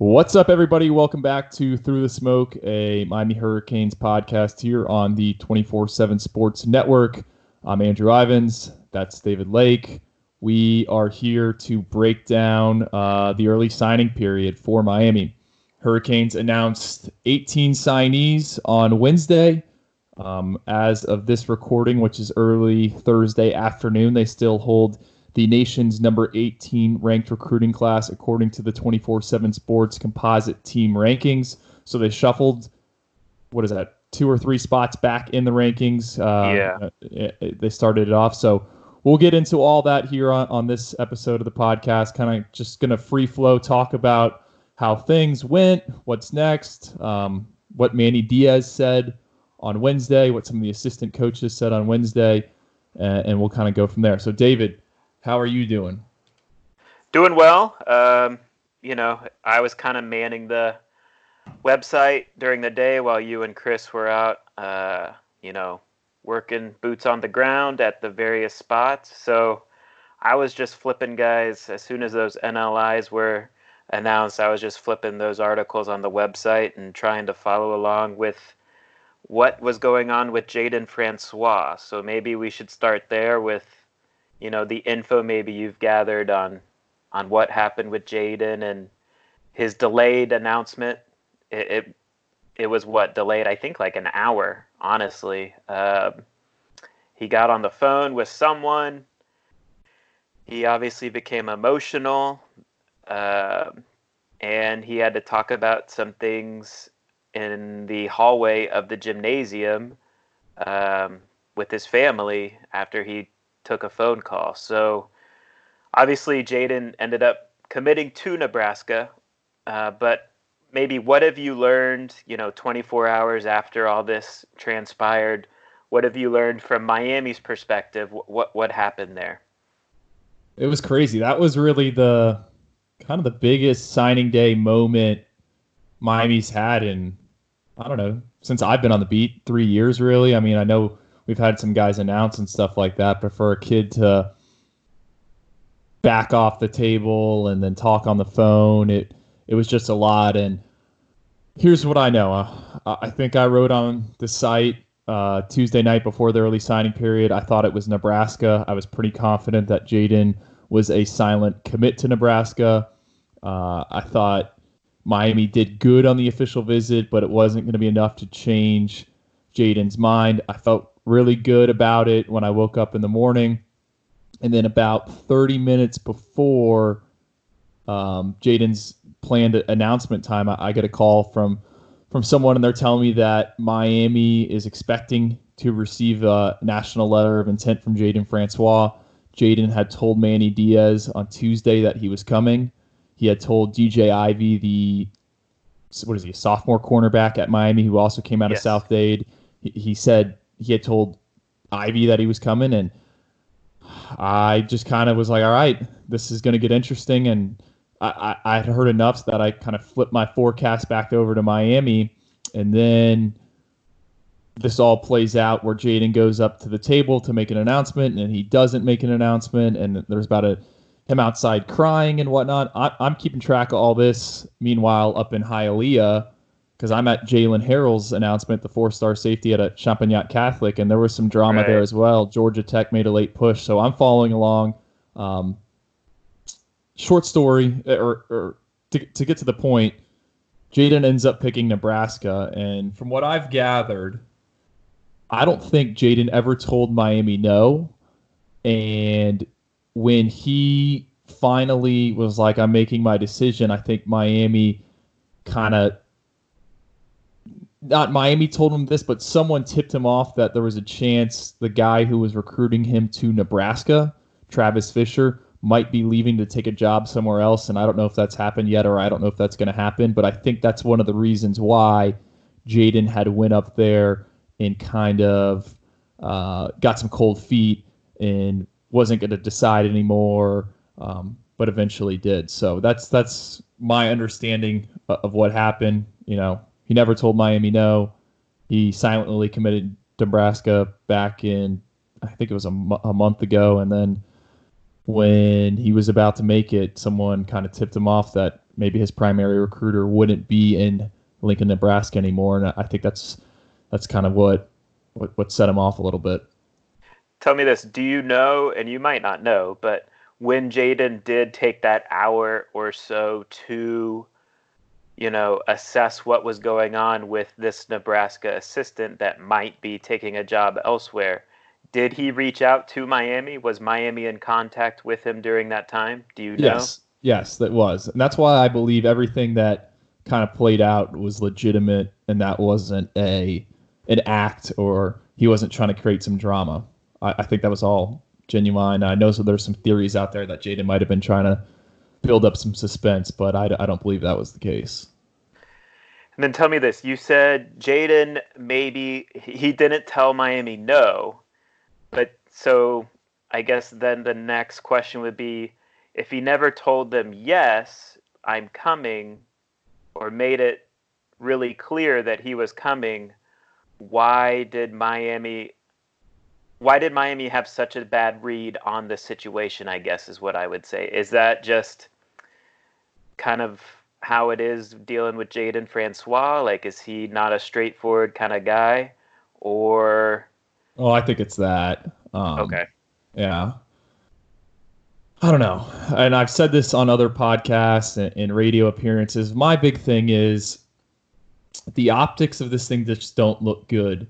What's up, everybody? Welcome back to Through the Smoke, a Miami Hurricanes podcast here on the 24 7 Sports Network. I'm Andrew Ivins. That's David Lake. We are here to break down uh, the early signing period for Miami. Hurricanes announced 18 signees on Wednesday. Um, as of this recording, which is early Thursday afternoon, they still hold the nation's number 18 ranked recruiting class according to the 24 7 Sports composite team rankings. So they shuffled, what is that, two or three spots back in the rankings. Uh, yeah. It, it, they started it off. So we'll get into all that here on, on this episode of the podcast. Kind of just going to free flow talk about how things went, what's next, um, what Manny Diaz said on Wednesday, what some of the assistant coaches said on Wednesday, uh, and we'll kind of go from there. So, David, how are you doing? Doing well. Um, you know, I was kind of manning the website during the day while you and Chris were out, uh, you know, working boots on the ground at the various spots. So I was just flipping guys as soon as those NLIs were announced. I was just flipping those articles on the website and trying to follow along with what was going on with Jaden Francois. So maybe we should start there with you know the info maybe you've gathered on on what happened with Jaden and his delayed announcement. It, it, it was what delayed I think like an hour. Honestly, um, he got on the phone with someone. He obviously became emotional, uh, and he had to talk about some things in the hallway of the gymnasium um, with his family after he took a phone call. So obviously, Jaden ended up committing to Nebraska, uh, but maybe what have you learned, you know, 24 hours after all this transpired? What have you learned from Miami's perspective? What what happened there? It was crazy. That was really the kind of the biggest signing day moment Miami's had in I don't know since I've been on the beat three years. Really, I mean, I know we've had some guys announce and stuff like that, but for a kid to back off the table and then talk on the phone, it it was just a lot. And here's what I know. Uh, I think I wrote on the site uh, Tuesday night before the early signing period. I thought it was Nebraska. I was pretty confident that Jaden was a silent commit to Nebraska. Uh, I thought Miami did good on the official visit, but it wasn't going to be enough to change Jaden's mind. I felt really good about it when I woke up in the morning. And then about 30 minutes before um, Jaden's planned announcement time, I, I, get a call from from someone, and they're telling me that Miami is expecting to receive a national letter of intent from Jaden Francois. Jaden had told Manny Diaz on Tuesday that he was coming. He had told DJ Ivey, the what is he, a sophomore cornerback at Miami, who also came out yes. of South Dade. He, he said he had told Ivey that he was coming, and I just kind of was like, all right, this is going to get interesting. And I, I, had heard enough so that I kind of flipped my forecast back over to Miami, and then this all plays out where Jaden goes up to the table to make an announcement, and he doesn't make an announcement, and there's about a him outside crying and whatnot. I, am keeping track of all this. Meanwhile, up in Hialeah, because I'm at Jalen Harrell's announcement, the four star safety at a Champagnat Catholic, and there was some drama right. there as well. Georgia Tech made a late push, so I'm following along. Um, short story, or, or to, to get to the point, Jaden ends up picking Nebraska, and from what I've gathered, I don't think Jaden ever told Miami no. And when he finally was like, I'm making my decision, I think Miami kind of not Miami told him this, but someone tipped him off that there was a chance the guy who was recruiting him to Nebraska, Travis Fisher, might be leaving to take a job somewhere else. And I don't know if that's happened yet, or I don't know if that's going to happen. But I think that's one of the reasons why Jaden had went up there and kind of uh, got some cold feet and wasn't going to decide anymore, um, but eventually did. So that's that's my understanding of what happened. You know, he never told Miami no. He silently committed Nebraska back in, I think it was a, a month ago. And then when he was about to make it, someone kind of tipped him off that maybe his primary recruiter wouldn't be in Lincoln, Nebraska anymore, and I think that's that's kind of what what, what set him off a little bit. Tell me this: Do you know, and you might not know, but when Jayden did take that hour or so to, you know, assess what was going on with this Nebraska assistant that might be taking a job elsewhere, did he reach out to Miami? Was Miami in contact with him during that time? Do you know? Yes, yes, that was, and that's why I believe everything that kind of played out was legitimate, and that wasn't a an act or he wasn't trying to create some drama. I, I think that was all genuine. I know so there's some theories out there that Jayden might have been trying to build up some suspense, but I, I don't believe that was the case. And then tell me this: you said Jayden maybe he didn't tell Miami no, but so I guess then the next question would be if he never told them yes, I'm coming, or made it really clear that he was coming, why did Miami why did Miami have such a bad read on the situation? I guess is what I would say. Is that just kind of how it is dealing with Jaden Francois? Like, is he not a straightforward kind of guy, or? Oh, I think it's that. Um, okay. Yeah. I don't know. And I've said this on other podcasts and, and radio appearances. My big thing is the optics of this thing just don't look good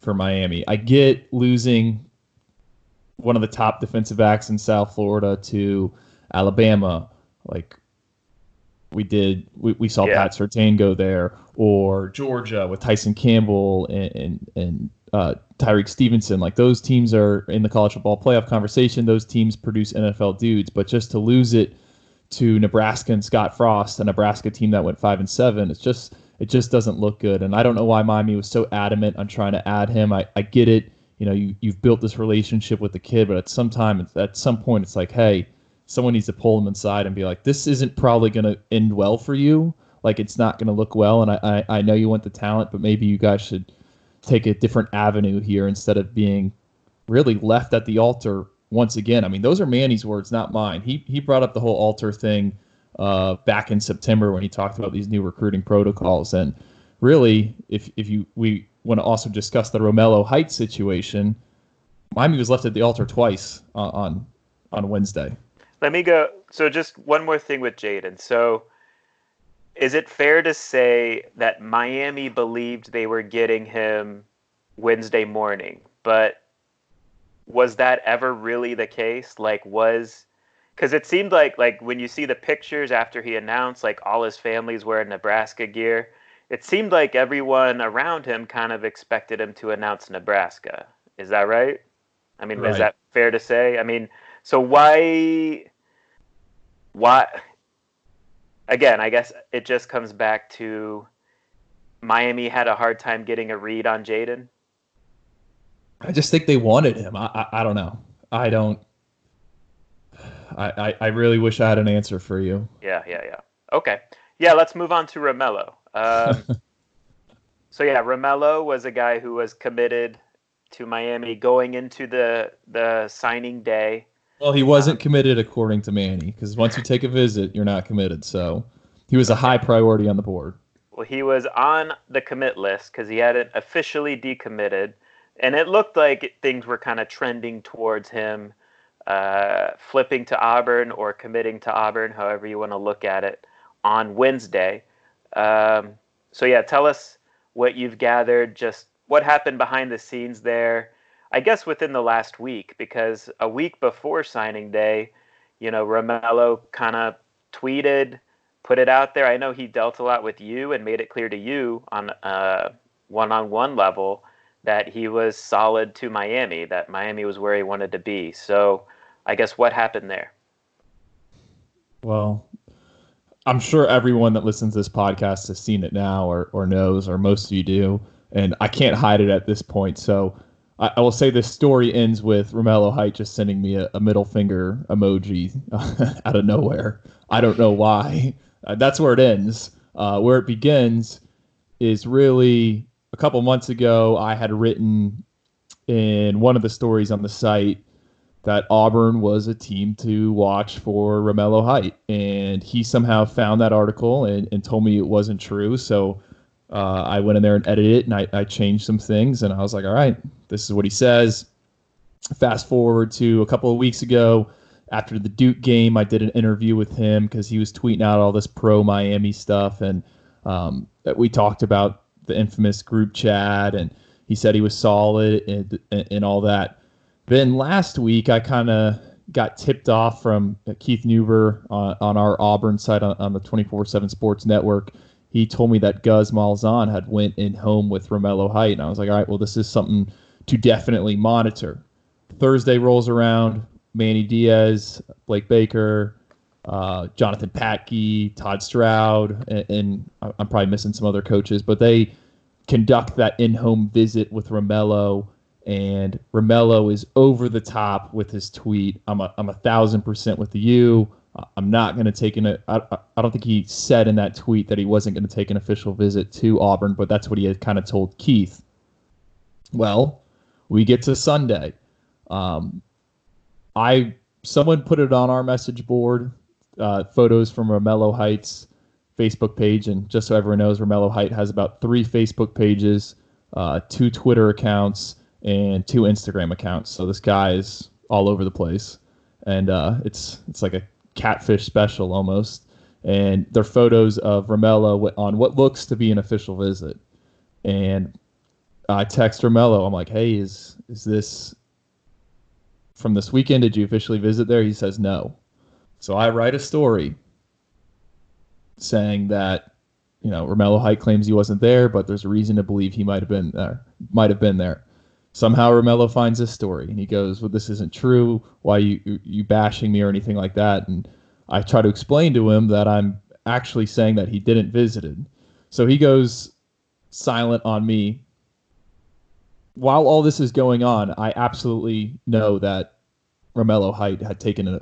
for Miami. I get losing one of the top defensive backs in South Florida to Alabama, like we did. We, we saw yeah. Pat Surtain go there, or Georgia with Tyson Campbell and and, and uh, Tyrique Stevenson. Like those teams are in the college football playoff conversation. Those teams produce NFL dudes, but just to lose it to Nebraska and Scott Frost, a Nebraska team that went five and seven, it's just it just doesn't look good. And I don't know why Miami was so adamant on trying to add him. I, I get it. You know, you, you've built this relationship with the kid, but at some time, at some point, it's like, hey, someone needs to pull him inside and be like, this isn't probably going to end well for you. Like, it's not going to look well. And I, I, I know you want the talent, but maybe you guys should take a different avenue here instead of being really left at the altar once again. I mean, those are Manny's words, not mine. He, he brought up the whole altar thing uh, back in September when he talked about these new recruiting protocols. And really, if if you we want to also discuss the Romello Height's situation, Miami was left at the altar twice on on, on Wednesday. Let me go. So just one more thing with Jaden. So is it fair to say that Miami believed they were getting him Wednesday morning, but was that ever really the case? Like was because it seemed like like when you see the pictures after he announced like all his family's wearing Nebraska gear, it seemed like everyone around him kind of expected him to announce Nebraska. Is that right? I mean, right. is that fair to say? I mean, so why why again, I guess it just comes back to Miami had a hard time getting a read on Jayden. I just think they wanted him. I, I, I don't know. I don't I, I, really wish I had an answer for you. Yeah, yeah, yeah. Okay. Yeah, let's move on to Romello. Um, so yeah, Romello was a guy who was committed to Miami going into the the signing day. Well, he wasn't um, committed according to Manny because once you take a visit, you're not committed. So he was a high priority on the board. Well, he was on the commit list because he hadn't officially decommitted, and it looked like things were kind of trending towards him uh, flipping to Auburn or committing to Auburn, however you want to look at it, on Wednesday. Um, so, yeah, tell us what you've gathered, just what happened behind the scenes there, I guess within the last week, because a week before signing day, you know, Romello kind of tweeted, put it out there. I know he dealt a lot with you and made it clear to you on a one on one level that he was solid to Miami, that Miami was where he wanted to be. So, I guess what happened there? Well, I'm sure everyone that listens to this podcast has seen it now or, or knows, or most of you do. And I can't hide it at this point. So I, I will say this story ends with Romello Height just sending me a, a middle finger emoji out of nowhere. I don't know why. Uh, that's where it ends. Uh, where it begins is really a couple months ago, I had written in one of the stories on the site that Auburn was a team to watch for Romello Height. And he somehow found that article and, and told me it wasn't true. So uh, I went in there and edited it and I, I changed some things. And I was like, all right, this is what he says. Fast forward to a couple of weeks ago after the Duke game, I did an interview with him because he was tweeting out all this pro Miami stuff. And um, we talked about the infamous group chat and he said he was solid and, and all that then last week, I kind of got tipped off from Keith Niebuhr on, on our Auburn site on, on the 24/7 Sports Network. He told me that Gus Malzahn had went in home with Romello Height, and I was like, all right, well, this is something to definitely monitor. Thursday rolls around, Manny Diaz, Blake Baker, uh, Jonathan Patke, Todd Stroud, and, and, I'm probably missing some other coaches, but they conduct that in-home visit with Romello and Romello is over the top with his tweet. I'm a, I'm a thousand percent with you. I'm not going to take an. I, I don't think he said in that tweet that he wasn't going to take an official visit to Auburn, but that's what he had kind of told Keith. Well, we get to Sunday. Um, I someone put it on our message board, uh, photos from Romello Height's Facebook page, and just so everyone knows, Romello Height has about three Facebook pages, uh, two Twitter accounts, and two Instagram accounts. So this guy is all over the place, and uh, it's it's like a catfish special almost. And they're photos of Romello on what looks to be an official visit. And I text Romello. I'm like, "Hey, is is this from this weekend? Did you officially visit there?" He says no. So I write a story saying that you know Romello Height claims he wasn't there, but there's a reason to believe he might have been there. Might have been there. Somehow Romello finds this story and he goes, "Well, this isn't true. Why you you bashing me or anything like that?" And I try to explain to him that I'm actually saying that he didn't visited. So he goes silent on me. While all this is going on, I absolutely know that Romello Height had taken a,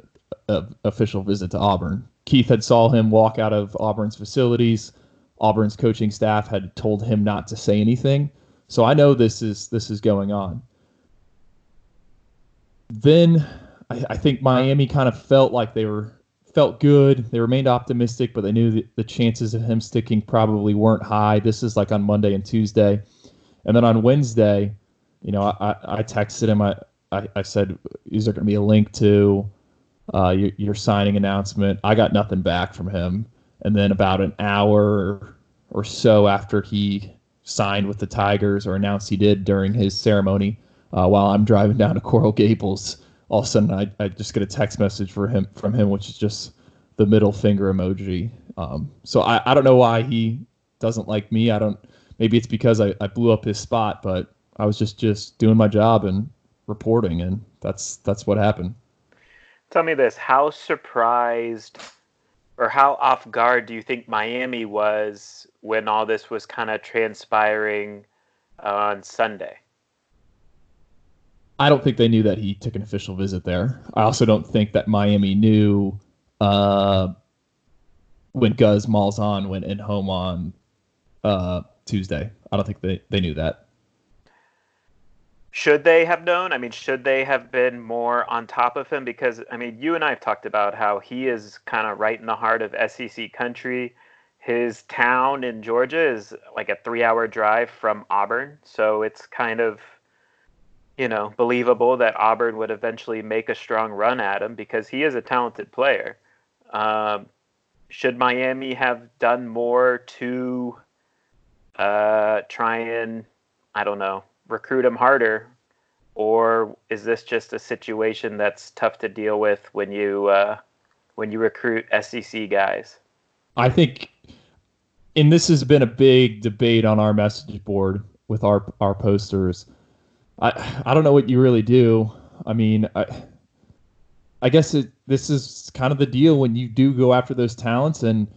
a official visit to Auburn. Keith had saw him walk out of Auburn's facilities. Auburn's coaching staff had told him not to say anything. So I know this is this is going on. Then I, I think Miami kind of felt like they were felt good. They remained optimistic, but they knew that the chances of him sticking probably weren't high. This is like on Monday and Tuesday, and then on Wednesday, you know, I, I texted him. I, I, I said, "Is there going to be a link to uh, your, your signing announcement?" I got nothing back from him, and then about an hour or so after he signed with the Tigers or announced he did during his ceremony uh, while I'm driving down to Coral Gables. All of a sudden, I, I just get a text message for him from him, which is just the middle finger emoji. Um, so I, I don't know why he doesn't like me. I don't. Maybe it's because I, I blew up his spot, but I was just just doing my job and reporting, and that's that's what happened. Tell me this: How surprised or how off guard do you think Miami was when all this was kind of transpiring on Sunday? I don't think they knew that he took an official visit there. I also don't think that Miami knew uh, when Gus Malzahn went in home on uh, Tuesday. I don't think they, they knew that. Should they have known? I mean, should they have been more on top of him? Because, I mean, you and I have talked about how he is kind of right in the heart of SEC country his town in Georgia is like a three hour drive from Auburn. So it's kind of, you know, believable that Auburn would eventually make a strong run at him because he is a talented player. Um, should Miami have done more to uh, try and, I don't know, recruit him harder? Or is this just a situation that's tough to deal with when you uh, when you recruit SEC guys? I think and this has been a big debate on our message board with our our posters. I I don't know what you really do. I mean, I I guess it, this is kind of the deal when you do go after those talents, and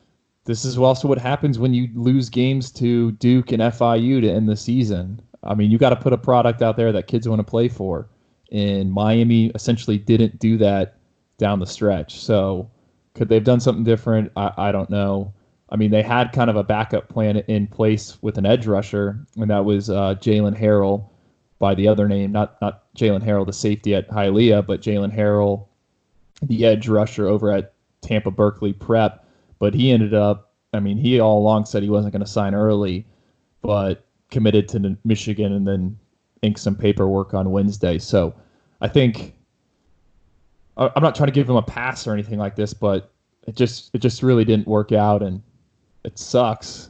this is also what happens when you lose games to Duke and FIU to end the season. I mean, you got to put a product out there that kids want to play for, and Miami essentially didn't do that down the stretch. So, could they have done something different? I, I don't know. I mean, they had kind of a backup plan in place with an edge rusher, and that was uh, Jaylen Harrell. by the other name, not not Jaylen Harrell, the safety at Hialeah, but Jalen Harrell, the edge rusher over at Tampa Berkeley Prep. But he ended up, I mean, he all along said he wasn't going to sign early, but committed to Michigan and then inked some paperwork on Wednesday. So I think I'm not trying to give him a pass or anything like this, but it just it just really didn't work out, and it sucks.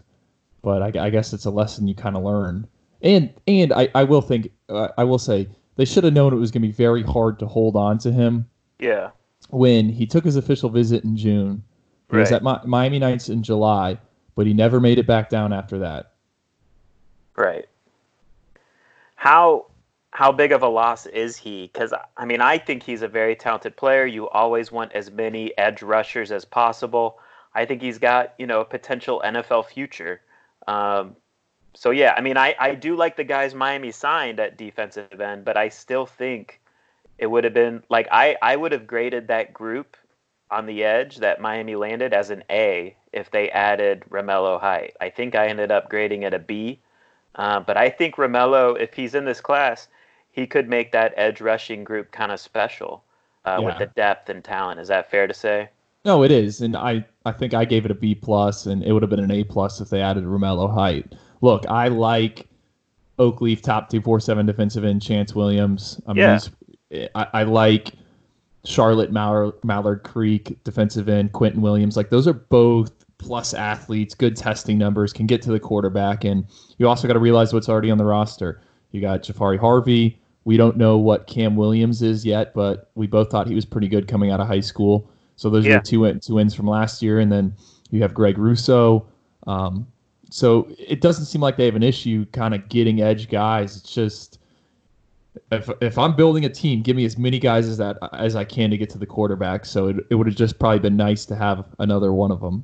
But I, I guess it's a lesson you kind of learn. And and I, I will think uh, I will say they should have known it was going to be very hard to hold on to him. Yeah. When he took his official visit in June, he right. was at Mi- Miami Nights in July, but he never made it back down after that. Right. How how big of a loss is he? Because I mean, I think he's a very talented player. You always want as many edge rushers as possible. I think he's got you know a potential NFL future. Um, so yeah, I mean, I, I do like the guys Miami signed at defensive end, but I still think it would have been like I, I would have graded that group on the edge that Miami landed as an A if they added Romello Height. I think I ended up grading it a B. Uh, but I think Romello, if he's in this class, he could make that edge rushing group kind of special uh, yeah. with the depth and talent. Is that fair to say? No, it is, and I, I think I gave it a B plus, and it would have been an A plus if they added Romello Height look, I like Oakleaf top two four seven defensive end Chantz Williams. I mean, yeah. I, I, like Charlotte Mallard, Mallard Creek defensive end Quinnen Williams. Like those are both plus athletes, good testing numbers, can get to the quarterback, and you also got to realize what's already on the roster. You got Jahfari Harvey. We don't know what Cam Williams is yet, but we both thought he was pretty good coming out of high school. So those yeah. are the two two wins from last year, and then you have Greg Rousseau. Um, so it doesn't seem like they have an issue kind of getting edge guys. It's just if if I'm building a team, give me as many guys as that as I can to get to the quarterback. So it, it would have just probably been nice to have another one of them.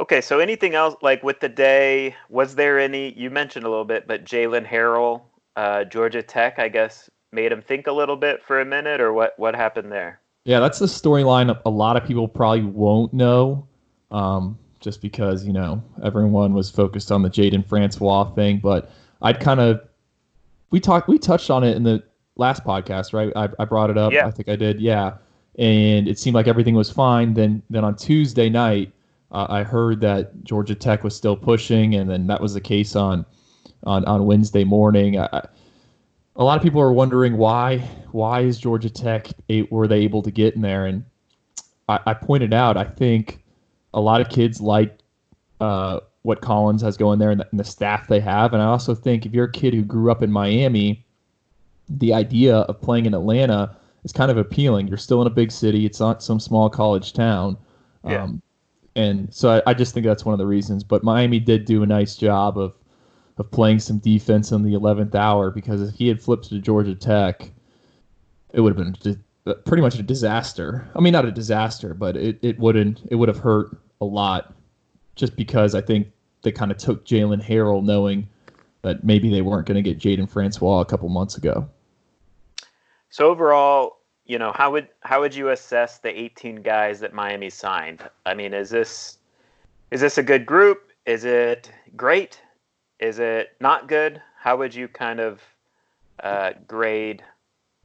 Okay, so anything else like with the day? Was there any? You mentioned a little bit, but Jaylen Harrell, uh, Georgia Tech, I guess, made him think a little bit for a minute, or what? What happened there? Yeah, that's the storyline a lot of people probably won't know. Um, just because you know everyone was focused on the Jaden Francois thing. But I'd kind of we talked we touched on it in the last podcast, right? I, I brought it up. Yeah. I think I did. Yeah, and it seemed like everything was fine. Then then on Tuesday night, uh, I heard that Georgia Tech was still pushing, and then that was the case on on on Wednesday morning. I, a lot of people are wondering why why is Georgia Tech were they able to get in there and I, I pointed out I think a lot of kids like uh, what Collins has going there and the, and the, staff they have. And I also think if you're a kid who grew up in Miami, the idea of playing in Atlanta is kind of appealing. You're still in a big city. It's not some small college town. Yeah. Um, and so I, I, just think that's one of the reasons. But Miami did do a nice job of of playing some defense in the 11th hour because if he had flipped to Georgia Tech, it would have been uh, pretty much a disaster. I mean, not a disaster, but it, it wouldn't it would have hurt a lot, just because I think they kind of took Jalen Harrell, knowing that maybe they weren't going to get Jaden Francois a couple months ago. So overall, you know, how would how would you assess the 18 guys that Miami signed? I mean, is this is this a good group? Is it great? Is it not good? How would you kind of uh, grade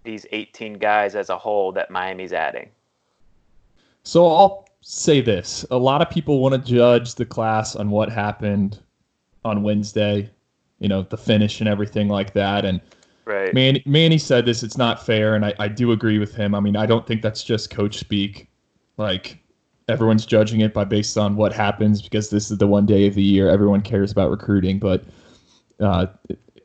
these 18 guys as a whole that Miami's adding? So I'll say this. A lot of people want to judge the class on what happened on Wednesday, you know, the finish and everything like that. And right. Manny, Manny said this, it's not fair. And I, I do agree with him. I mean, I don't think that's just coach speak. Like, everyone's judging it by based on what happens because this is the one day of the year everyone cares about recruiting. But uh,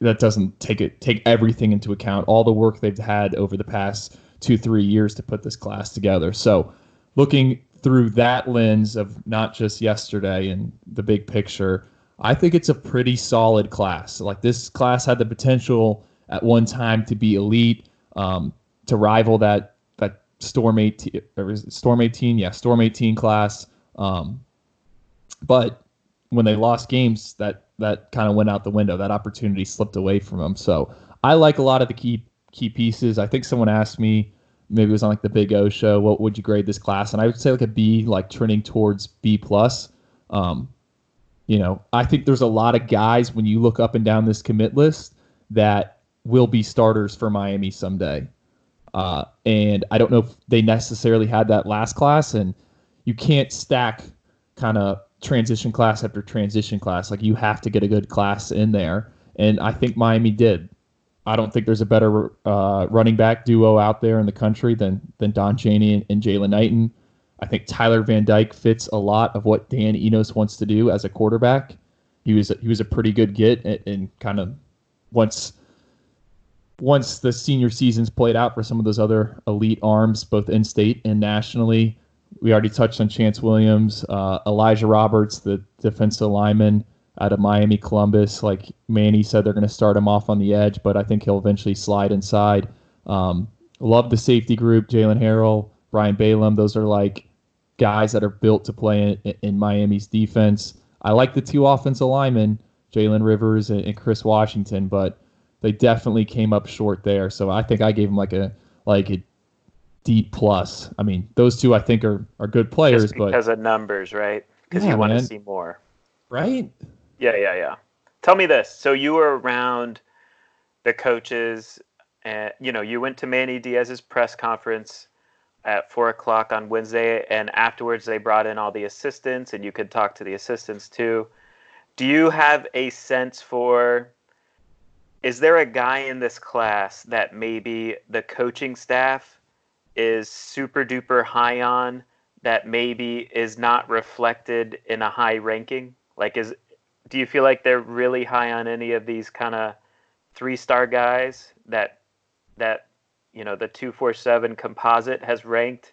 that doesn't take it take everything into account. All the work they've had over the past two three years to put this class together. So looking through that lens of not just yesterday and the big picture, I think it's a pretty solid class. Like this class had the potential at one time to be elite, um, to rival that that Storm 18 Storm 18, yeah, Storm 18 class. Um, but when they lost games, that that kind of went out the window. That opportunity slipped away from them. So I like a lot of the key key pieces. I think someone asked me, maybe it was on like the Big O show, what would you grade this class? And I would say like a B, like trending towards B plus. Um, you know, I think there's a lot of guys when you look up and down this commit list that will be starters for Miami someday. Uh, and I don't know if they necessarily had that last class, and you can't stack kind of transition class after transition class. Like you have to get a good class in there, and I think Miami did. I don't think there's a better uh, running back duo out there in the country than than Don Chaney and, and Jaylan Knighton. I think Tyler Van Dyke fits a lot of what Dan Enos wants to do as a quarterback. He was a, he was a pretty good get, and, and kind of once once the senior seasons played out for some of those other elite arms, both in state and nationally. We already touched on Chantz Williams, uh, Elijah Roberts, the defensive lineman out of Miami Columbus. Like Manny said, they're going to start him off on the edge, but I think he'll eventually slide inside. Um, love the safety group, Jalen Harrell, Brian Balaam. Those are like guys that are built to play in, in Miami's defense. I like the two offensive linemen, Jalen Rivers and, and Chris Washington, but they definitely came up short there. So I think I gave them like a like a D plus. I mean, those two I think are are good players, Just because but of numbers, right? Because Yeah, you want to see more. right? Yeah, yeah, yeah. Tell me this. So you were around the coaches, and you know you went to Manny Diaz's press conference at four o'clock on Wednesday, and afterwards they brought in all the assistants, and you could talk to the assistants too. Do you have a sense for? Is there a guy in this class that maybe the coaching staff is super duper high on that maybe is not reflected in a high ranking? Like, is do you feel like they're really high on any of these kind of three star guys that that you know the 247 composite has ranked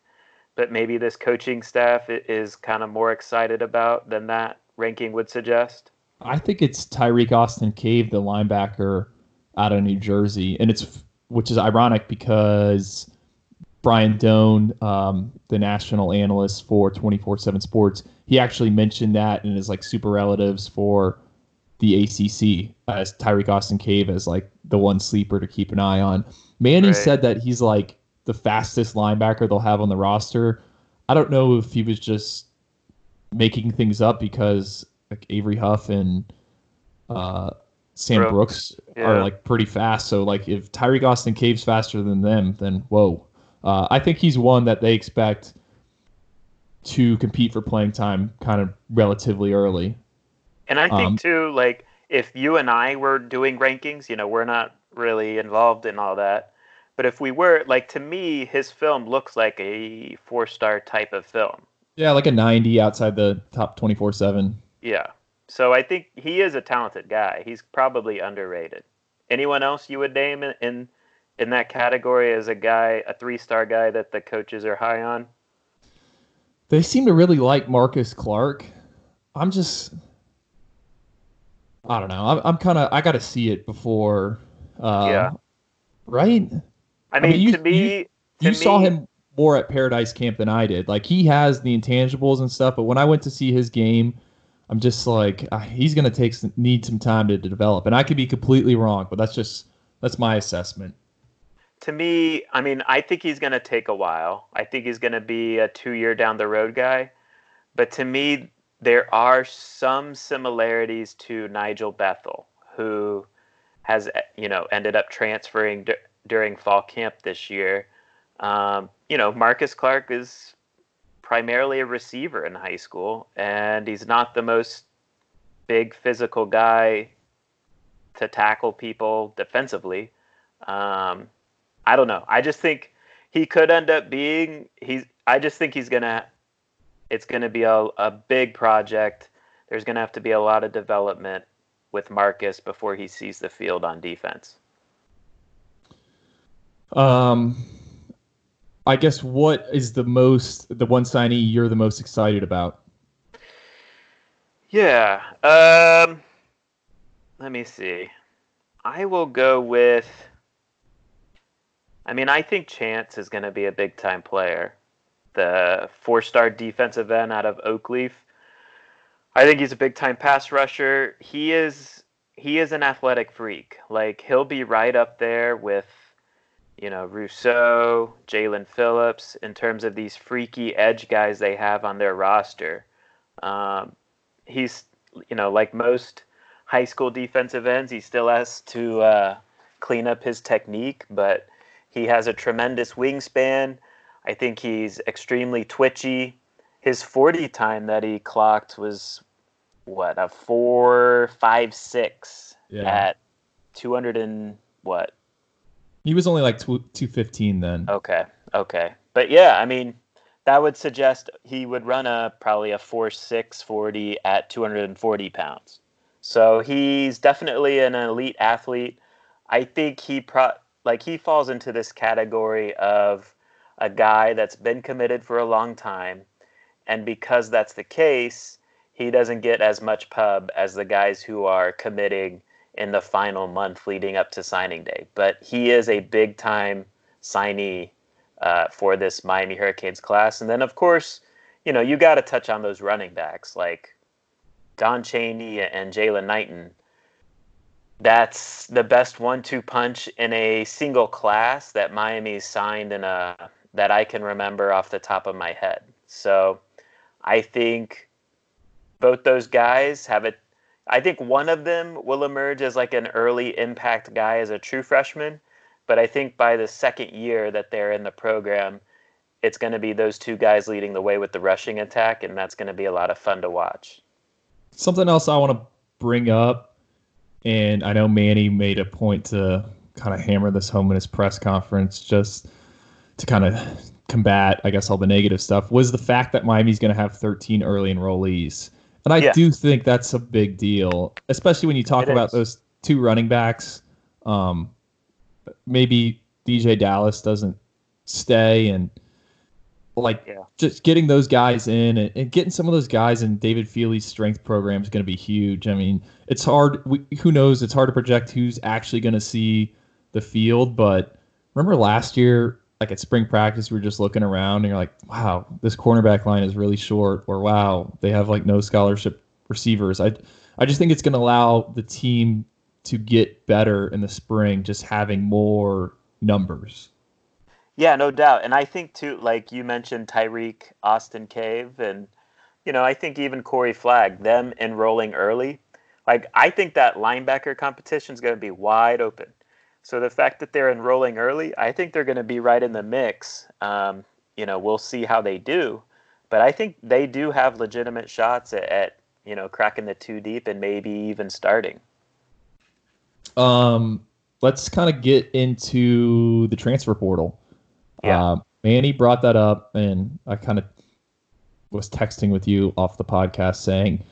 but maybe this coaching staff is kind of more excited about than that ranking would suggest I think it's Tirek Austin Cave, the linebacker out of New Jersey, and it's which is ironic because Brian Dohn, um, the national analyst for 24/7 Sports, he actually mentioned that in his like super relatives for the ACC as Tirek Austin Cave as like the one sleeper to keep an eye on. Manny Right. said that he's like the fastest linebacker they'll have on the roster. I don't know if he was just making things up because like Avery Huff and uh, Sam Brooks, Brooks, yeah. are like pretty fast. So like if Tirek Austin Cave's faster than them, then whoa. Uh, I think he's one that they expect to compete for playing time kind of relatively early. and i think Um, too like if you and i were doing rankings you know we're not really involved in all that but if we were like to me his film looks like a four star type of film Yeah, like a 90 outside the top 24 7. Yeah. So I think he is a talented guy. He's probably underrated. Anyone else you would name in in, in that category as a guy, a three star guy that the coaches are high on? They seem to really like Marcus Clark. I'm just, I don't know. I'm, I'm kind of, I got to see it before. Uh, Yeah. Right? I mean, mean, you- to me, to you me, saw him more at Paradise Camp than I did. Like he has the intangibles and stuff, but when I went to see his game, I'm just like ah, he's gonna take some, need some time to to develop, and I could be completely wrong, but that's just that's my assessment. To me, I mean, I think he's going to take a while. I think he's going to be a two year down the road guy. But to me, there are some similarities to Nigel Bethel, who has, eh, you know, ended up transferring d- during fall camp this year. Um, you know, Marcus Clark is primarily a receiver in high school, and he's not the most big physical guy to tackle people defensively. Um, I don't know. I just think he could end up being he's. I just think he's gonna. It's gonna be a a big project. There's gonna have to be a lot of development with Marcus before he sees the field on defense. Um, I guess what is the most the one signee you're the most excited about? Yeah. Um. Let me see. I will go with. I mean, I think Chantz is going to be a big time player. The four star defensive end out of Oakleaf. I think he's a big time pass rusher. He is he is an athletic freak. Like he'll be right up there with, you know, Rousseau, Jaelan Phillips in terms of these freaky edge guys they have on their roster. Um, he's you know like most high school defensive ends, he still has to uh, clean up his technique, but he has a tremendous wingspan. I think he's extremely twitchy. His 40 time that he clocked was what a four five six Yeah. at 200 and what He was only like two two fifteen then. Okay. Okay. But yeah, I mean, that would suggest he would run a probably a four six forty at 240 pounds. So he's definitely an elite athlete. I think he pro like he falls into this category of a guy that's been committed for a long time, and because that's the case, he doesn't get as much pub as the guys who are committing in the final month leading up to signing day. But he is a big time signee uh, for this Miami Hurricanes class. And then, of course, you know, you got to touch on those running backs like Don Chaney and Jaylan Knighton. That's the best one-two punch in a single class that Miami signed in a that I can remember off the top of my head. So, I think both those guys have it. I think one of them will emerge as like an early impact guy as a true freshman, but I think by the second year that they're in the program, it's going to be those two guys leading the way with the rushing attack, and that's going to be a lot of fun to watch. Something else I want to bring up, and I know Manny made a point to kind of hammer this home in his press conference, just to kind of combat, I guess, all the negative stuff, was the fact that Miami's going to have 13 early enrollees. And I Yeah. do think that's a big deal, especially when you talk It about is. those two running backs. Um, maybe DJ Dallas doesn't stay and like Yeah. just getting those guys in and, and getting some of those guys in David Feeley's strength program is going to be huge. I mean, it's hard. We, who knows? It's hard to project who's actually going to see the field. But remember last year, like at spring practice, we were just looking around and you're like, wow, this cornerback line is really short, or wow, they have like no scholarship receivers. I, I just think it's going to allow the team to get better in the spring, just having more numbers. Yeah, no doubt. And I think too, like you mentioned, Tirek, Austin Cave, and you know, I think even Corey Flagg, them enrolling early. Like I think that linebacker competition is going to be wide open. So the fact that they're enrolling early, I think they're going to be right in the mix. Um, you know, we'll see how they do, but I think they do have legitimate shots at, at you know cracking the two deep and maybe even starting. Um, let's kind of get into the transfer portal. Yeah. Uh, Manny brought that up, and I kind of was texting with you off the podcast saying,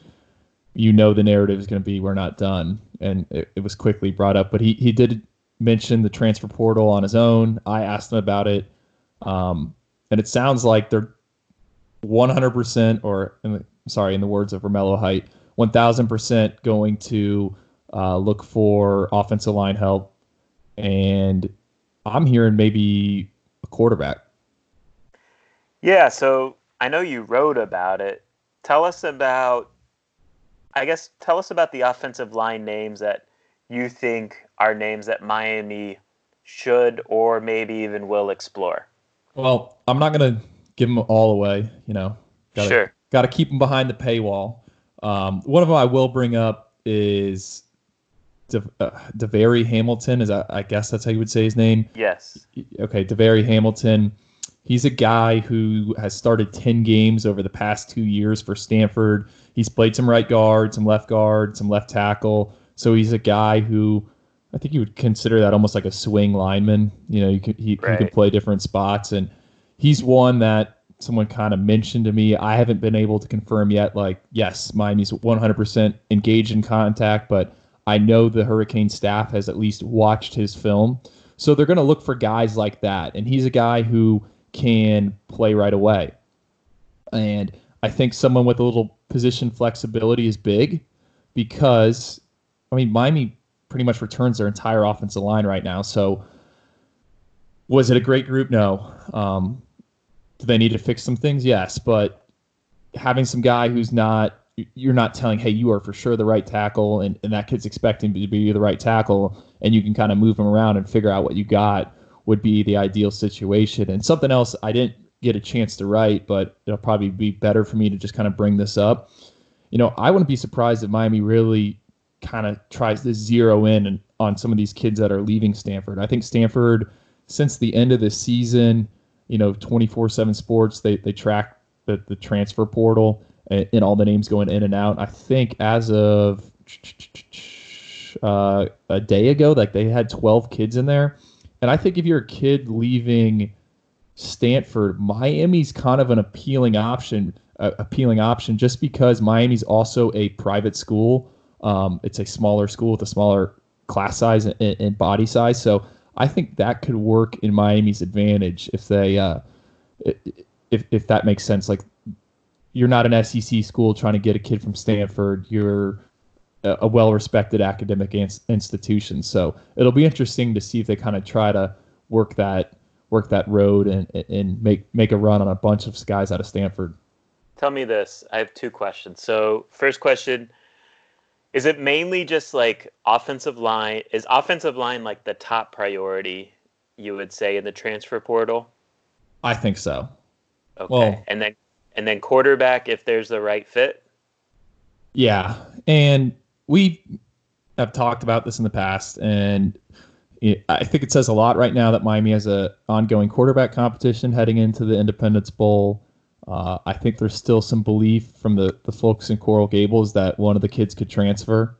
you know, the narrative is going to be we're not done, and it, it was quickly brought up. But he he did mention the transfer portal on his own. I asked him about it, um, and it sounds like they're 100% or in the, sorry, in the words of Romello Height, 1000% going to uh, look for offensive line help, and I'm hearing maybe a quarterback. Yeah, so I know you wrote about it. Tell us about, I guess, tell us about the offensive line names that you think are names that Miami should or maybe even will explore. Well, I'm not gonna give them all away. You know, gotta, Sure. Got to keep them behind the paywall. Um, one of them I will bring up is De, uh, Devery Hamilton. Is that, I guess that's how you would say his name. Yes. okay, Devery Hamilton. He's a guy who has started 10 games over the past two years for Stanford. He's played some right guard, some left guard, some left tackle. So he's a guy who I think you would consider that almost like a swing lineman. You know, you could, he, he Right. could play different spots. And he's one that someone kind of mentioned to me. I haven't been able to confirm yet. Like, yes, Miami's 100% engaged in contact, but I know the Hurricane staff has at least watched his film. So they're going to look for guys like that. And he's a guy who can play right away. And I think someone with a little position flexibility is big because, I mean, Miami pretty much returns their entire offensive line right now. So was it a great group? No. Um, do they need to fix some things? Yes. But having some guy who's not you're not telling, hey, you are for sure the right tackle, and, and that kid's expecting to be the right tackle, and you can kind of move him around and figure out what you got would be the ideal situation. And something else I didn't get a chance to write, but it'll probably be better for me to just kind of bring this up. You know, I wouldn't be surprised if Miami really kind of tries to zero in and on some of these kids that are leaving Stanford. I think Stanford, since the end of the season, you know, 24 7 sports, they, they track the, the transfer portal and, and, all the names going in and out. I think as of uh, a day ago, like they had 12 kids in there. And I think if you're a kid leaving Stanford, Miami's kind of an appealing option, uh, appealing option just because Miami's also a private school. Um, it's a smaller school with a smaller class size and, and, body size. So I think that could work in Miami's advantage if they, uh, if if that makes sense. Like you're not an SEC school trying to get a kid from Stanford. You're a, a well-respected academic institution. So it'll be interesting to see if they kind of try to work that work that road and and make make a run on a bunch of guys out of Stanford. Tell me this. I have two questions. So first question is it mainly just like offensive line? Is offensive line like the top priority you would say in the transfer portal? I think so. Okay. Well, and then and then quarterback if there's the right fit. Yeah, and we have talked about this in the past, and I think it says a lot right now that Miami has a ongoing quarterback competition heading into the Independence Bowl. Uh, I think there's still some belief from the, the folks in Coral Gables that one of the kids could transfer.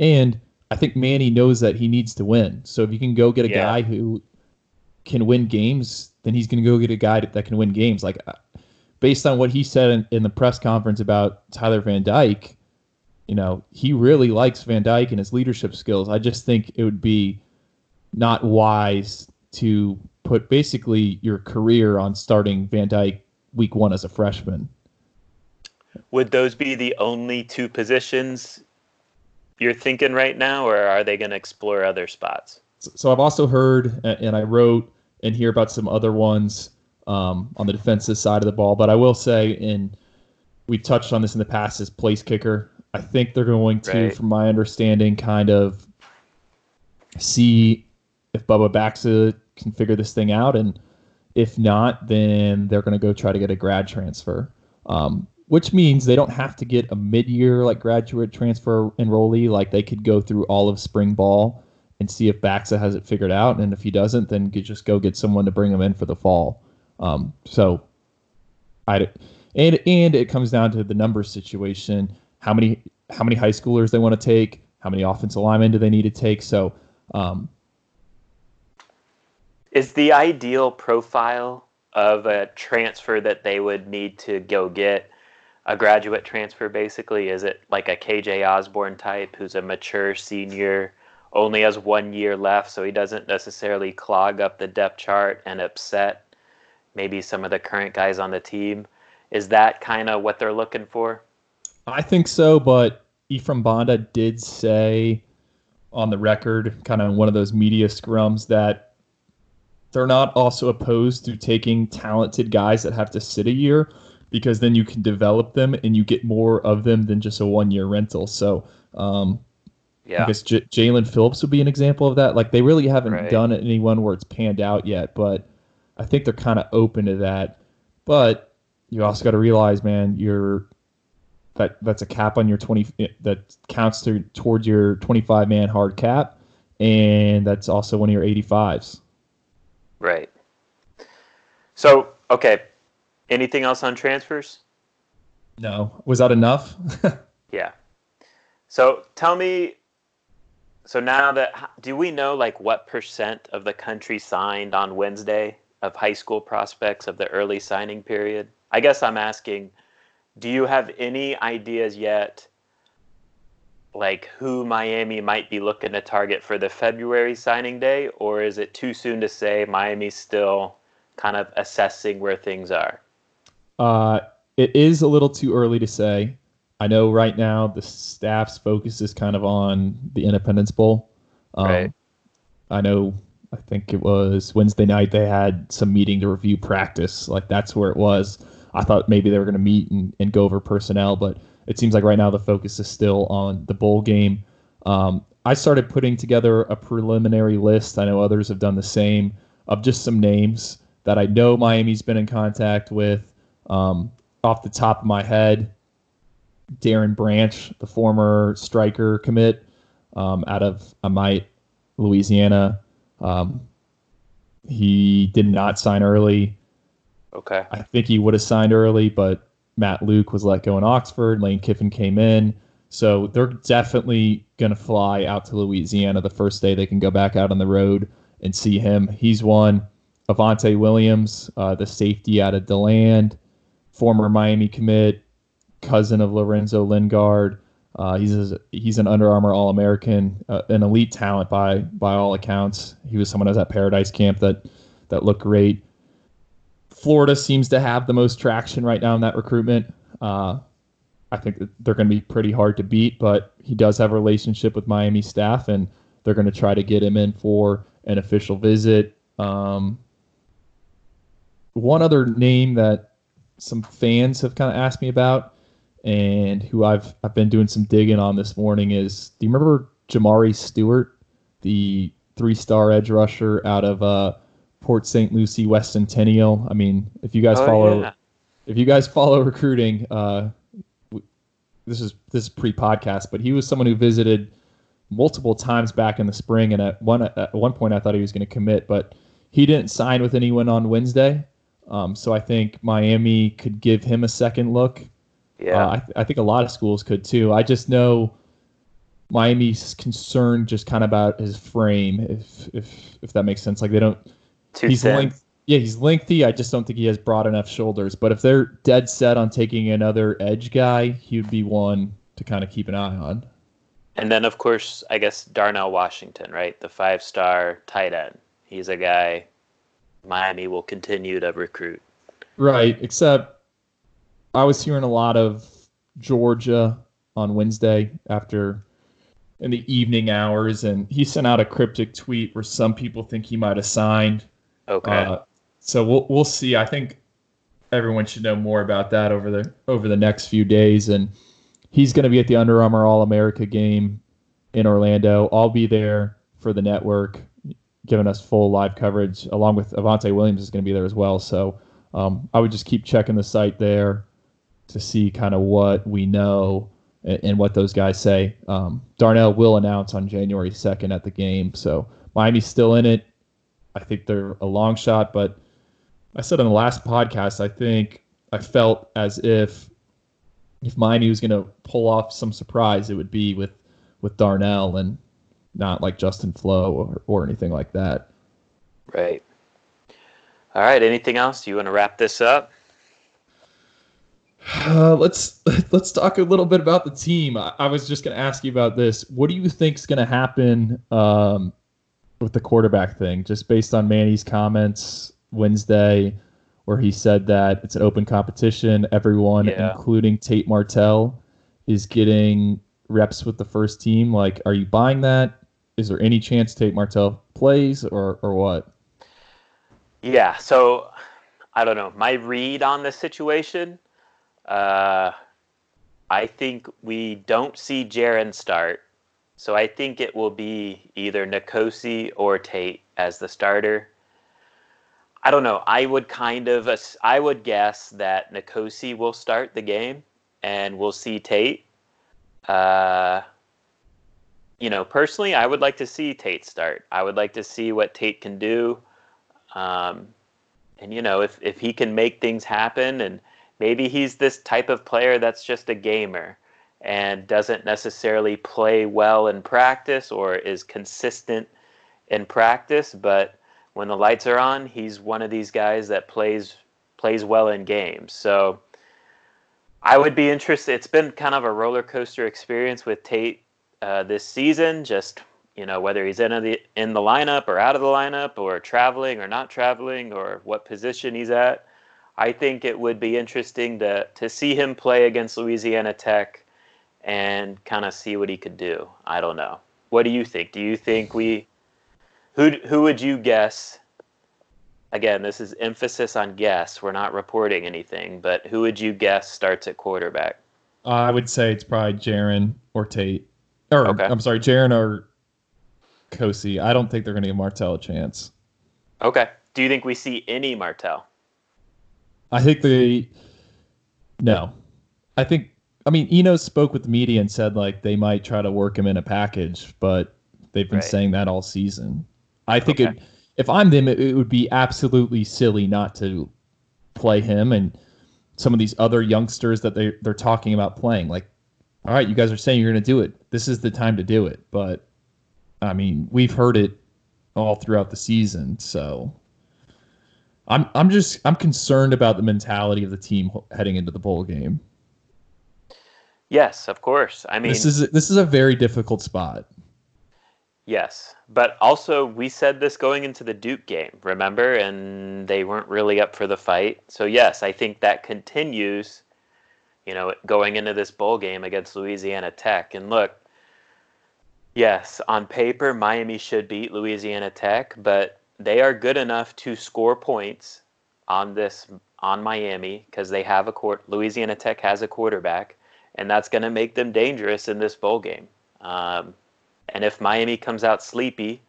And I think Manny knows that he needs to win. So if you can go get a yeah. guy who can win games, then he's going to go get a guy that, can win games. Like, uh, based on what he said in, in the press conference about Tyler Van Dyke, you know, he really likes Van Dyke and his leadership skills. I just think it would be not wise to put basically your career on starting Van Dyke week one as a freshman. Would those be the only two positions you're thinking right now, or are they going to explore other spots? So I've also heard, and I wrote and hear about some other ones um, on the defensive side of the ball. But I will say, and we've touched on this in the past, is place kicker. I think they're going to, right. from my understanding, kind of see if Bubba Baxa can figure this thing out and if not, then they're going to go try to get a grad transfer, um, which means they don't have to get a mid-year like graduate transfer enrollee. Like they could go through all of spring ball and see if Baxa has it figured out, and if he doesn't, then just go get someone to bring him in for the fall. Um, so, I and and it comes down to the numbers situation. How many how many high schoolers they want to take? How many offensive linemen do they need to take? So um, is the ideal profile of a transfer that they would need to go get a graduate transfer basically? Is it like a KJ Osborn type who's a mature senior only has one year left so he doesn't necessarily clog up the depth chart and upset maybe some of the current guys on the team? Is that kind of what they're looking for? I think so but Ephraim Banda did say on the record kind of one of those media scrums that they're not also opposed to taking talented guys that have to sit a year because then you can develop them and you get more of them than just a one year rental. So, um, yeah. I guess J- Jaelan Phillips would be an example of that. Like they really haven't right. done anyone where it's panned out yet, but I think they're kind of open to that. But you also got to realize, man, you're that that's a cap on your 20 that counts to towards your 25 man hard cap, and that's also one of your 85s. Right. So, okay. Anything else on transfers? No. Was that enough? yeah. So tell me. So now that do we know like what percent of the country signed on Wednesday of high school prospects of the early signing period? I guess I'm asking, do you have any ideas yet like who Miami might be looking to target for the February signing day, or is it too soon to say Miami's still kind of assessing where things are? Uh, it is a little too early to say. I know right now the staff's focus is kind of on the Independence Bowl. Um, right. I know. I think it was Wednesday night. They had some meeting to review practice. Like that's where it was. I thought maybe they were going to meet and, and go over personnel, but it seems like right now the focus is still on the bowl game. Um, I started putting together a preliminary list. I know others have done the same of just some names that I know Miami's been in contact with. Um, off the top of my head, Darren Branch, the former striker commit um, out of might Louisiana. Um, he did not sign early. Okay. I think he would have signed early, but Matt Luke was let go in Oxford. Lane Kiffin came in. So they're definitely going to fly out to Louisiana the first day they can go back out on the road and see him. He's one. Avantae Williams, uh, the safety out of DeLand, former Miami commit, cousin of Lorenzo Lingard. Uh, he's a, he's an Under Armour All American, uh, an elite talent by by all accounts. He was someone who was at Paradise Camp that that looked great. Florida seems to have the most traction right now in that recruitment. Uh, I think they're going to be pretty hard to beat, but he does have a relationship with Miami staff, and they're going to try to get him in for an official visit. Um, one other name that some fans have kind of asked me about, and who I've I've been doing some digging on this morning is do you remember Jamari Stewart, the three-star edge rusher out of uh, Port St. Lucie West Centennial? I mean, if you guys Oh, follow yeah. if you guys follow recruiting, uh, w- this is this is pre-podcast, but he was someone who visited multiple times back in the spring, and at one at one point I thought he was going to commit, but he didn't sign with anyone on Wednesday. Um, so I think Miami could give him a second look. Yeah. Uh, I, th- I think a lot of schools could too. I just know Miami's concerned just kind of about his frame, if if if that makes sense. Like they don't He's length, yeah, he's lengthy. I just don't think he has broad enough shoulders. But if they're dead set on taking another edge guy, he would be one to kind of keep an eye on. And then, of course, I guess Darnell Washington, right? The five star tight end. He's a guy Miami will continue to recruit. Right, except I was hearing a lot of Georgia on Wednesday after in the evening hours, and he sent out a cryptic tweet where some people think he might have signed. Okay. Uh, so we'll we'll see. I think everyone should know more about that over the over the next few days, and he's going to be at the Under Armour All America game in Orlando. I'll be there for the network, giving us full live coverage, along with Avantae Williams is going to be there as well. So um, I would just keep checking the site there to see kind of what we know and, and what those guys say. Um, Darnell will announce on January 2nd at the game. So Miami's still in it. I think they're a long shot, but I said on the last podcast, I think I felt as if if Miami was going to pull off some surprise, it would be with with Darnell and not like Justin Flowe or, or anything like that. right. All right. Anything else? Do you want to wrap this up? Uh, let's let's talk a little bit about the team. I, I was just going to ask you about this. What do you think is going to happen um, with the quarterback thing? Just based on Manny's comments Wednesday, where he said that it's an open competition. Everyone, Yeah. including Tate Martell, is getting reps with the first team. Like, are you buying that? Is there any chance Tate Martell plays, or or what? Yeah. So I don't know. My read on the situation, uh, I think we don't see Jarren start. So I think it will be either N'Kosi or Tate as the starter. I don't know. I would kind of, I would guess that N'Kosi will start the game and we'll see Tate. Uh, you know, personally, I would like to see Tate start. I would like to see what Tate can do. Um, and you know, if if he can make things happen, and maybe he's this type of player that's just a gamer and doesn't necessarily play well in practice or is consistent in practice, but when the lights are on, he's one of these guys that plays plays well in games. So I would be interested. It's been kind of a roller coaster experience with Tate uh, this season. Just you know whether he's in the in the lineup or out of the lineup or traveling or not traveling or what position he's at. I think it would be interesting to to see him play against Louisiana Tech and kind of see what he could do. I don't know. What do you think? Do you think we who who would you guess? Again, this is emphasis on guess. We're not reporting anything, but who would you guess starts at quarterback? I would say it's probably Jarren or Tate. Or Okay. I'm sorry, Jarren or Kosi. I don't think they're going to give Martell a chance. Okay. Do you think we see any Martell? I think they no. I think I mean Enos spoke with the media and said like they might try to work him in a package, but They've been Right. saying that all season. I think Okay. it, if I'm them, it, it would be absolutely silly not to play him and some of these other youngsters that they they're talking about playing. Like, all right, you guys are saying you're going to do it. This is the time to do it. But I mean, we've heard it all throughout the season, so I'm I'm just I'm concerned about the mentality of the team heading into the bowl game. Yes, of course. I mean, this is this is a very difficult spot. Yes, but also we said this going into the Duke game, remember? And they weren't really up for the fight. So yes, I think that continues, you know, going into this bowl game against Louisiana Tech. And look, yes, on paper Miami should beat Louisiana Tech, but they are good enough to score points on this on Miami because they have a court Louisiana Tech has a quarterback and that's going to make them dangerous in this bowl game. Um, and if Miami comes out sleepy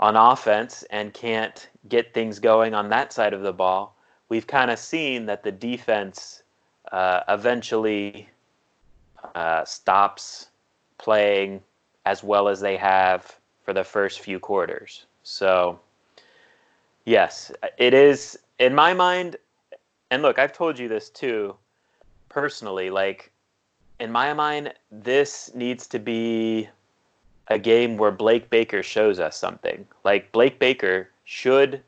on offense and can't get things going on that side of the ball, we've kind of seen that the defense uh, eventually uh, stops playing as well as they have for the first few quarters. So, yes, it is, in my mind, and look, I've told you this too personally, like, in my mind, this needs to be a game where Blake Baker shows us something. Like Blake Baker should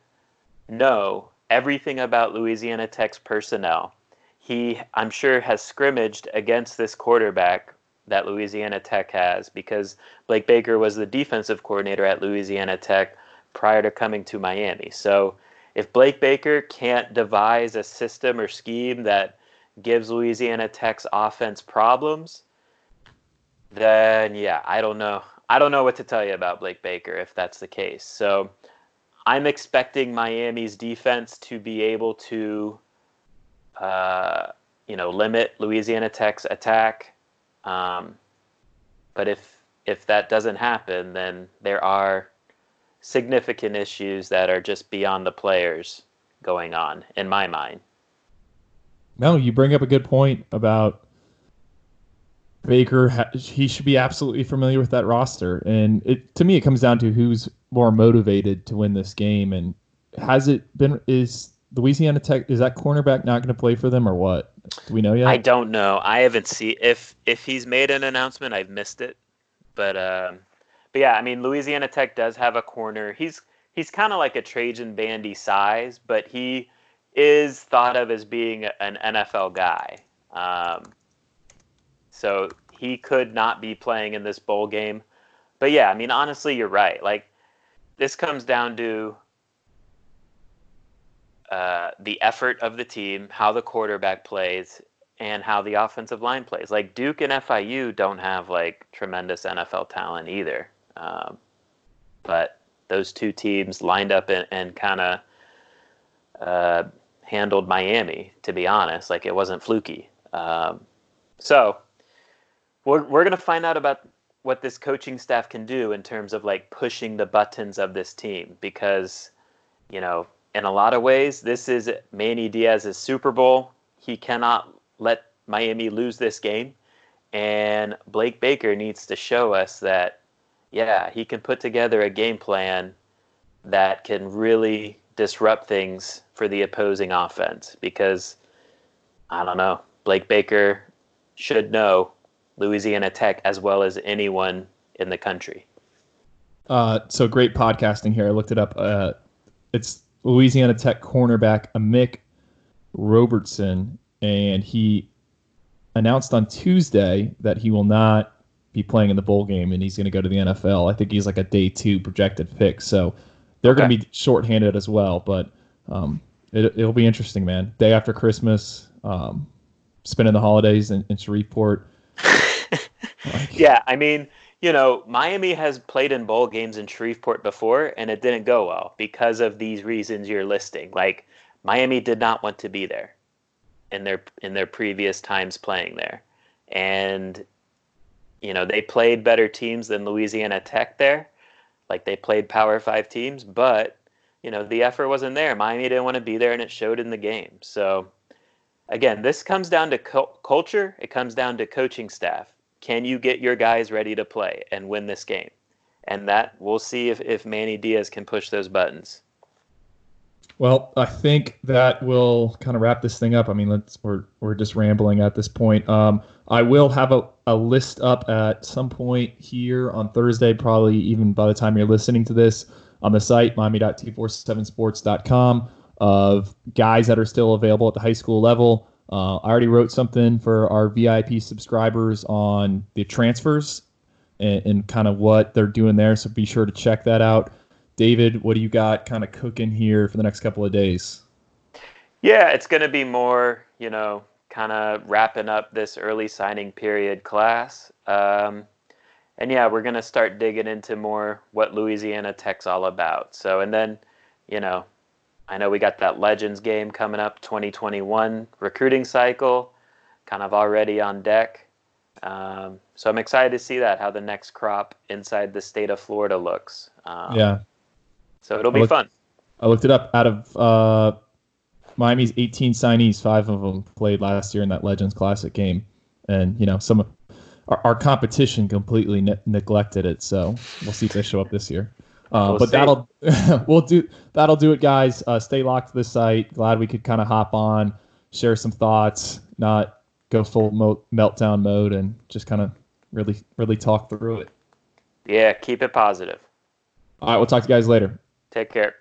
know everything about Louisiana Tech's personnel. He, I'm sure, has scrimmaged against this quarterback that Louisiana Tech has because Blake Baker was the defensive coordinator at Louisiana Tech prior to coming to Miami. So if Blake Baker can't devise a system or scheme that gives Louisiana Tech's offense problems, then yeah, I don't know. I don't know what to tell you about Blake Baker if that's the case. So I'm expecting Miami's defense to be able to, uh, you know, limit Louisiana Tech's attack. Um, but if if that doesn't happen, then there are significant issues that are just beyond the players going on in my mind. No, you bring up a good point about Baker. He should be absolutely familiar with that roster, and it to me it comes down to who's more motivated to win this game. And has it been? Is Louisiana Tech is that cornerback not going to play for them or what? Do we know yet? I don't know. I haven't seen if if he's made an announcement. I've missed it, but um, but yeah, I mean Louisiana Tech does have a corner. He's he's kind of like a Trajan Bandy size, but he is thought of as being an NFL guy. Um, so he could not be playing in this bowl game. But yeah, I mean honestly, you're right. Like this comes down to uh, the effort of the team, how the quarterback plays, and how the offensive line plays. Like Duke and FIU don't have like tremendous NFL talent either, um, but those two teams lined up and, and kind of uh, handled Miami. To be honest, like it wasn't fluky. Um, so we're we're gonna find out about what this coaching staff can do in terms of like pushing the buttons of this team because you know in a lot of ways this is Manny Diaz's Super Bowl. He cannot let Miami lose this game and Blake Baker needs to show us that yeah, he can put together a game plan that can really disrupt things for the opposing offense because I don't know, Blake Baker should know Louisiana Tech as well as anyone in the country. Uh, so great podcasting here. I looked it up. Uh, it's Louisiana Tech cornerback Amik Robertson, and he announced on Tuesday that he will not be playing in the bowl game, and he's going to go to the NFL. I think he's like a day two projected pick, so they're going to be shorthanded as well. But um, it, it'll be interesting, man. Day after Christmas, um, spending the holidays in, in Shreveport. Like, Yeah, I mean, you know, Miami has played in bowl games in Shreveport before, and it didn't go well because of these reasons you're listing. Like, Miami did not want to be there in their in their previous times playing there, and you know they played better teams than Louisiana Tech there. Like they played Power Five teams, but you know the effort wasn't there. Miami didn't want to be there, and it showed in the game. So again, this comes down to cul- culture. It comes down to coaching staff. Can you get your guys ready to play and win this game? and that we'll see if, if Manny Diaz can push those buttons. Well, I think that will kind of wrap this thing up. I mean, let's we're we're just rambling at this point. Um, I will have a, a list up at some point here on Thursday, probably even by the time you're listening to this on the site, miami.247sports.com, of guys that are still available at the high school level. Uh, I already wrote something for our VIP subscribers on the transfers and, and kind of what they're doing there. So be sure to check that out. David, what do you got kind of cooking here for the next couple of days? Yeah, it's going to be more, you know, kind of wrapping up this early signing period class. Um, and yeah, we're going to start digging into more what Louisiana Tech's all about. So, and then, you know, I know we got that Legends game coming up, 2021 recruiting cycle, kind of already on deck. Um, so I'm excited to see that, how the next crop inside the state of Florida looks. Um, yeah. So it'll be looked, fun. I looked it up. Out of uh, Miami's 18 signees, five of them played last year in that Legends Classic game, and you know some our, our competition completely ne- neglected it. So we'll see if they show up this year. Uh, we'll but see. that'll we'll do that'll do it, guys. Uh, stay locked to the site. Glad we could kind of hop on, share some thoughts, not go full mo- meltdown mode, and just kind of really really talk through it. Yeah, keep it positive. All right, we'll talk to you guys later. Take care.